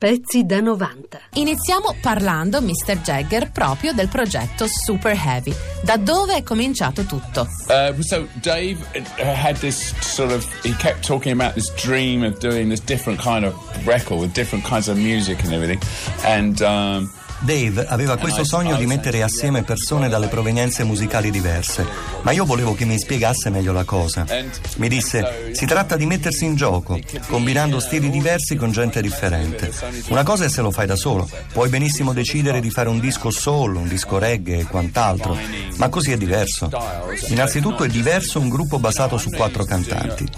Pezzi da 90. Iniziamo parlando, Mr. Jagger, proprio del progetto Super Heavy. Da dove è cominciato tutto? Uh, so Dave uh, had this sort of he kept talking about this dream of doing this different kind of record with different kinds of music and everything, and. Um, Dave aveva questo sogno di mettere assieme persone dalle provenienze musicali diverse, ma io volevo che mi spiegasse meglio la cosa. Mi disse, si tratta di mettersi in gioco, combinando stili diversi con gente differente. Una cosa è se lo fai da solo, puoi benissimo decidere di fare un disco solo, un disco reggae e quant'altro, ma così è diverso. Innanzitutto è diverso un gruppo basato su quattro cantanti,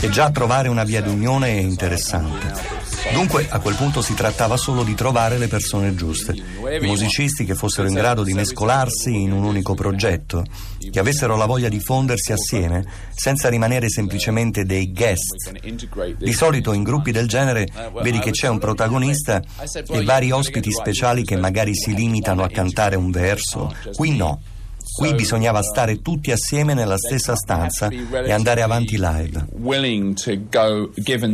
e già trovare una via d'unione è interessante. Dunque a quel punto si trattava solo di trovare le persone giuste, i musicisti che fossero in grado di mescolarsi in un unico progetto, che avessero la voglia di fondersi assieme senza rimanere semplicemente dei guest. Di solito in gruppi del genere vedi che c'è un protagonista e vari ospiti speciali che magari si limitano a cantare un verso, qui no. Qui bisognava stare tutti assieme nella stessa stanza e andare avanti live. Willing to go give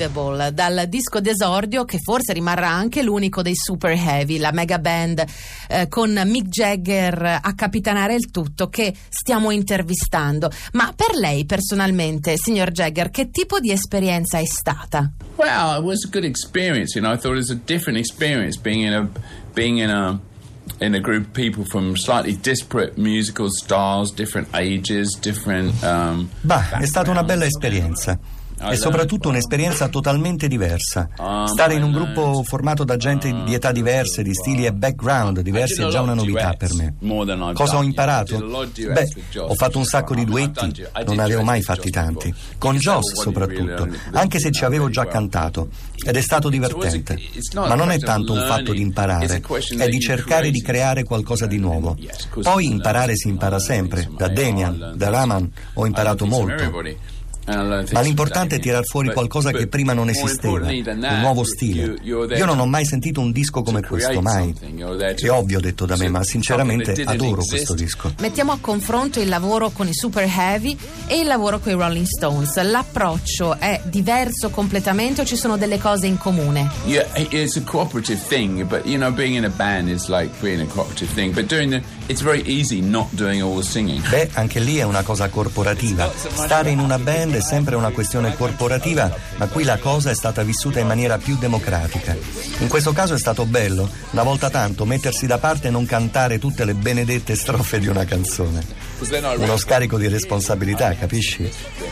Unbelievable dal disco d'esordio che forse rimarrà anche l'unico dei super heavy, la mega band eh, con Mick Jagger a capitanare il tutto che stiamo intervistando. Ma per lei personalmente, signor Jagger, che tipo di esperienza è stata? Well, it was a good experience, you know. I thought it was a different experience being in a being in a in a group of people from slightly disparate musical styles, different ages, different um, Bah, è stata una bella esperienza e soprattutto un'esperienza totalmente diversa. Stare in un gruppo formato da gente di età diverse, di stili e background diversi è già una novità per me. Cosa ho imparato? Beh, ho fatto un sacco di duetti, non ne avevo mai fatti tanti. Con Joss soprattutto, anche se ci avevo già cantato. Ed è stato divertente. Ma non è tanto un fatto di imparare, è di cercare di creare qualcosa di nuovo. Poi imparare si impara sempre. Da Damian, da Raman ho imparato molto. Ma l'importante è tirar fuori qualcosa che prima non esisteva, un nuovo stile. Io non ho mai sentito un disco come questo, mai. È ovvio detto da me, ma sinceramente adoro questo disco. Mettiamo a confronto il lavoro con i Super Heavy e il lavoro con i Rolling Stones. L'approccio è diverso completamente o ci sono delle cose in comune? Yeah, it's a cooperative thing, but you know, being in a band is like being a cooperative thing, but doing the Beh, anche lì è una cosa corporativa. Stare in una band è sempre una questione corporativa, ma qui la cosa è stata vissuta in maniera più democratica. In questo caso è stato bello, una volta tanto, mettersi da parte e non cantare tutte le benedette strofe di una canzone. Uno scarico di responsabilità, capisci?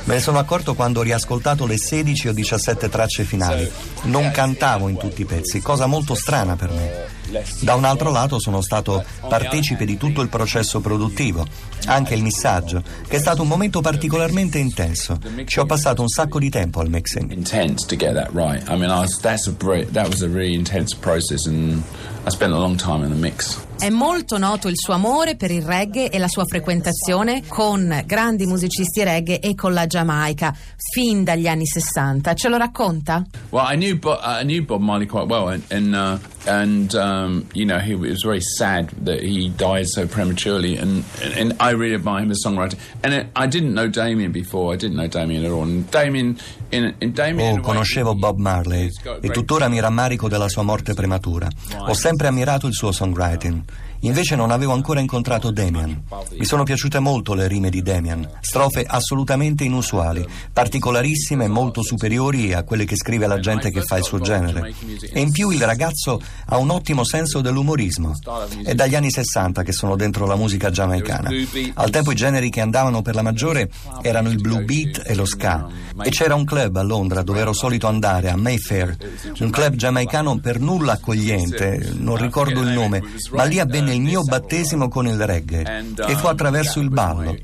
Me ne sono accorto quando ho riascoltato le 16 o 17 tracce finali. Non cantavo in tutti i pezzi, cosa molto strana per me. Da un altro lato sono stato partecipe di tutto il processo produttivo, anche il missaggio, che è stato un momento particolarmente intenso. Ci ho passato un sacco di tempo al mixing. Intense to get that right. I mean, I was, that's a, that was a really intense process and I spent a long time in the mix. È molto noto il suo amore per il reggae e la sua frequentazione con grandi musicisti reggae e con la Giamaica fin dagli anni 60. Ce lo racconta? Well, I knew Bob, I knew Bob Marley quite well, and and, uh, and um, you know he was very sad that he died so prematurely, and and I really admire him as a songwriter. And it, I didn't know Damien before. I didn't know Damien at all. And Damien, in, in Damien, oh, conoscevo Bob Marley e tuttora mi rammarico della sua morte prematura. Ho sempre ammirato il suo songwriting. Invece non avevo ancora incontrato Damian. Mi sono piaciute molto le rime di Damian, strofe assolutamente inusuali, particolarissime e molto superiori a quelle che scrive la gente che fa il suo genere. E in più il ragazzo ha un ottimo senso dell'umorismo. È dagli anni 60 che sono dentro la musica giamaicana. Al tempo i generi che andavano per la maggiore erano il blue beat e lo ska. E c'era un club a Londra dove ero solito andare, a Mayfair, un club giamaicano per nulla accogliente, non ricordo il nome, ma lì avvenne nel mio battesimo con il reggae e fu attraverso il ballo.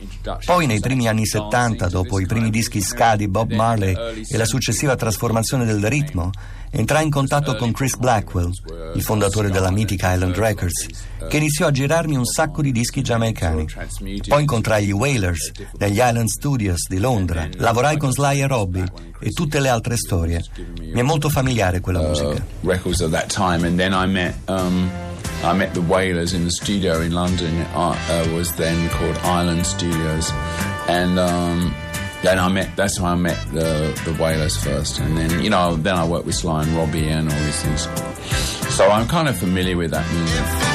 Poi nei primi anni 70, dopo i primi dischi ska di Bob Marley e la successiva trasformazione del ritmo, entrai in contatto con Chris Blackwell, il fondatore della mitica Island Records, che iniziò a girarmi un sacco di dischi giamaicani. Poi incontrai gli Wailers negli Island Studios di Londra, lavorai con Sly e Robbie e tutte le altre storie. Mi è molto familiare quella uh, musica. um, I met the Wailers in the studio in London. It uh, was then called Island Studios and um, then I met. That's how I met the the Whalers first, and then you know, then I worked with Sly and Robbie and all these things. So I'm kind of familiar with that music.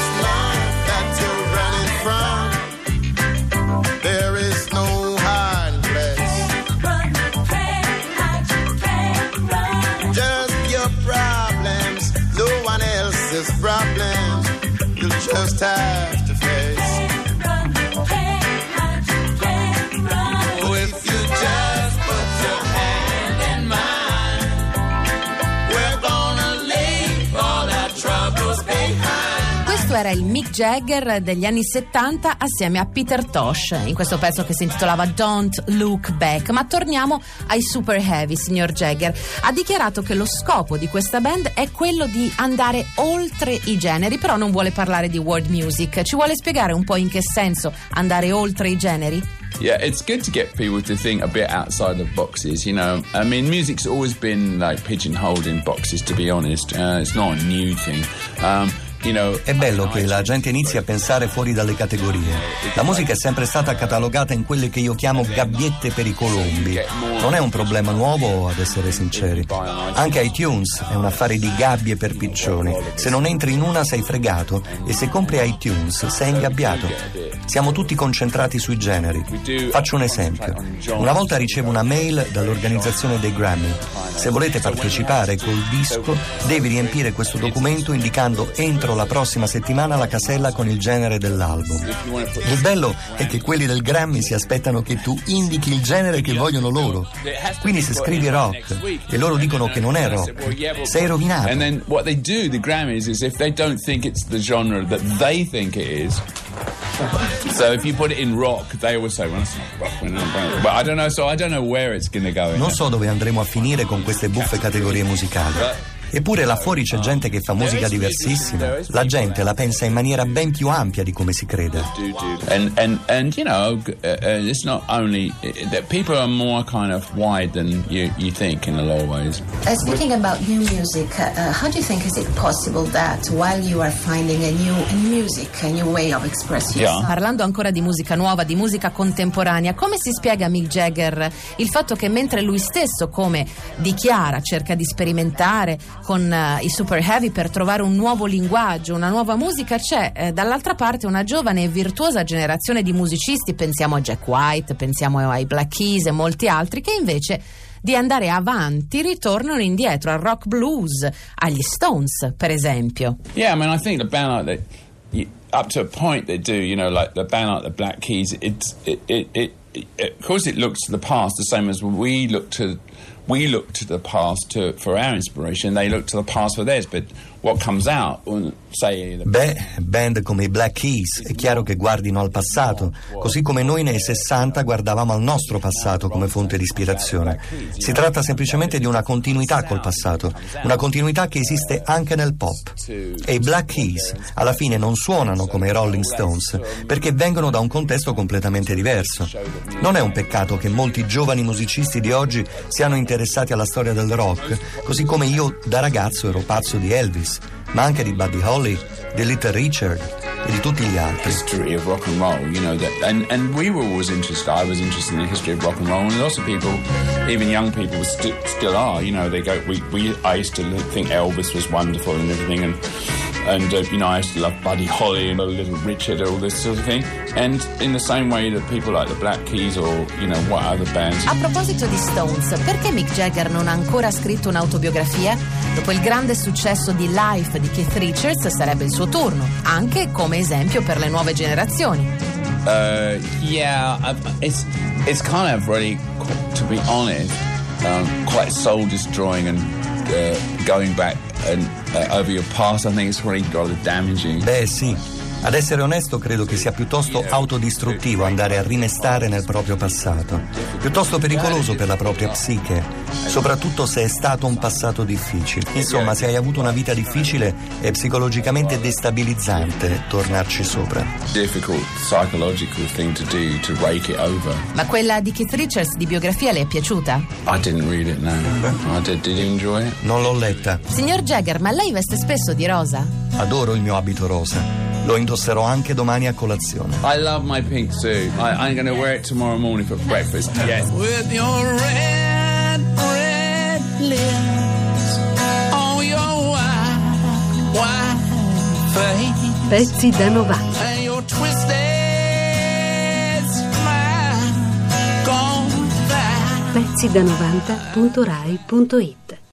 Era il Mick Jagger degli anni 70 assieme a Peter Tosh in questo pezzo che si intitolava Don't Look Back. Ma torniamo ai Super Heavy, signor Jagger. Ha dichiarato che lo scopo di questa band è quello di andare oltre i generi, però non vuole parlare di world music. Ci vuole spiegare un po' in che senso andare oltre i generi? Yeah, it's good to get people to think a bit outside of boxes. You know, I mean, music's always been like pigeonholed in boxes. To be honest, uh, it's not a new thing. Um, è bello che la gente inizi a pensare fuori dalle categorie. La musica è sempre stata catalogata in quelle che io chiamo gabbiette per i colombi. Non è un problema nuovo, ad essere sinceri. Anche iTunes è un affare di gabbie per piccioni. Se non entri in una sei fregato e se compri iTunes sei ingabbiato. Siamo tutti concentrati sui generi. Faccio un esempio. Una volta ricevo una mail dall'organizzazione dei Grammy. Se volete partecipare col disco, devi riempire questo documento indicando entro entro la prossima settimana la casella con il genere dell'album. Il bello è che quelli del Grammy si aspettano che tu indichi il genere che vogliono loro. Quindi se scrivi rock e loro dicono che non è rock, sei rovinato. And then what they do, the Grammys, is if they don't think it's the genre that they think it is, so if you put it in rock, they always say, well, it's not rock. But I don't know, so I don't know where it's going to go. Non so dove andremo a finire con queste buffe categorie musicali. Eppure là fuori c'è gente che fa musica diversissima. La gente la pensa in maniera ben più ampia di come si crede. And, and, and you know, it's not only that people are more kind of wide than you, you think in a lot of ways. Uh, speaking about new music, uh, how do you think is it possible that while you are finding a new, a new music, a new way of expressing yourself? Yeah. Parlando ancora di musica nuova, di musica contemporanea, come si spiega a Mick Jagger il fatto che mentre lui stesso, come dichiara, cerca di sperimentare, con uh, i super heavy per trovare un nuovo linguaggio, una nuova musica, c'è eh, dall'altra parte una giovane e virtuosa generazione di musicisti, pensiamo a Jack White, pensiamo ai Black Keys e molti altri, che invece di andare avanti ritornano indietro al rock blues, agli Stones, per esempio. Yeah, I mean, I think the band like that, up to a point they do, you know, like the band like the Black Keys, it, it, it, of course it looks to the past the same as we look to we look to the past to, for our inspiration, they look to the past for theirs, but what comes out Beh, band come i Black Keys è chiaro che guardino al passato, così come noi nei 60 guardavamo al nostro passato come fonte di ispirazione. Si tratta semplicemente di una continuità col passato, una continuità che esiste anche nel pop. E i Black Keys alla fine non suonano come i Rolling Stones perché vengono da un contesto completamente diverso. Non è un peccato che molti giovani musicisti di oggi siano interessati alla storia del rock, così come io da ragazzo ero pazzo di Elvis ma anche di Buddy Holly, di Little Richard e di tutti gli altri. History of rock and roll, you know, that, and, and we were always interested, I was interested in the history of rock and roll, and lots of people, even young people, st- still are, you know, they go, we, we, I used to think Elvis was wonderful and everything, and and uh, you know I used to love Buddy Holly and Little Richard, all this sort of thing. And in the same way that people like the Black Keys or you know what other bands. A proposito di Stones, perché Mick Jagger non ha ancora scritto un'autobiografia? Dopo il grande successo di Life di Keith Richards sarebbe il suo turno, anche come esempio per le nuove generazioni. Uh, yeah, it's it's kind of really, to be honest, um, quite soul destroying and uh, going back and, uh, over your past, I think it's really rather damaging. Beh, sì. Ad essere onesto, credo che sia piuttosto autodistruttivo andare a rimestare nel proprio passato, piuttosto pericoloso per la propria psiche, soprattutto se è stato un passato difficile. Insomma, se hai avuto una vita difficile è psicologicamente destabilizzante tornarci sopra. Ma quella di Keith Richards di biografia le è piaciuta? I didn't read it, no. I did, did you enjoy it? Non l'ho letta. Signor Jagger, ma lei veste spesso di rosa? Adoro il mio abito rosa. Lo indosserò anche domani a colazione. I love my pink suit. I, I'm going to wear it tomorrow morning for breakfast. Yes. With your red, red lips on your white, white face. Pezzi da 90. And your twisted smile gone Pezzi da 90.rai.it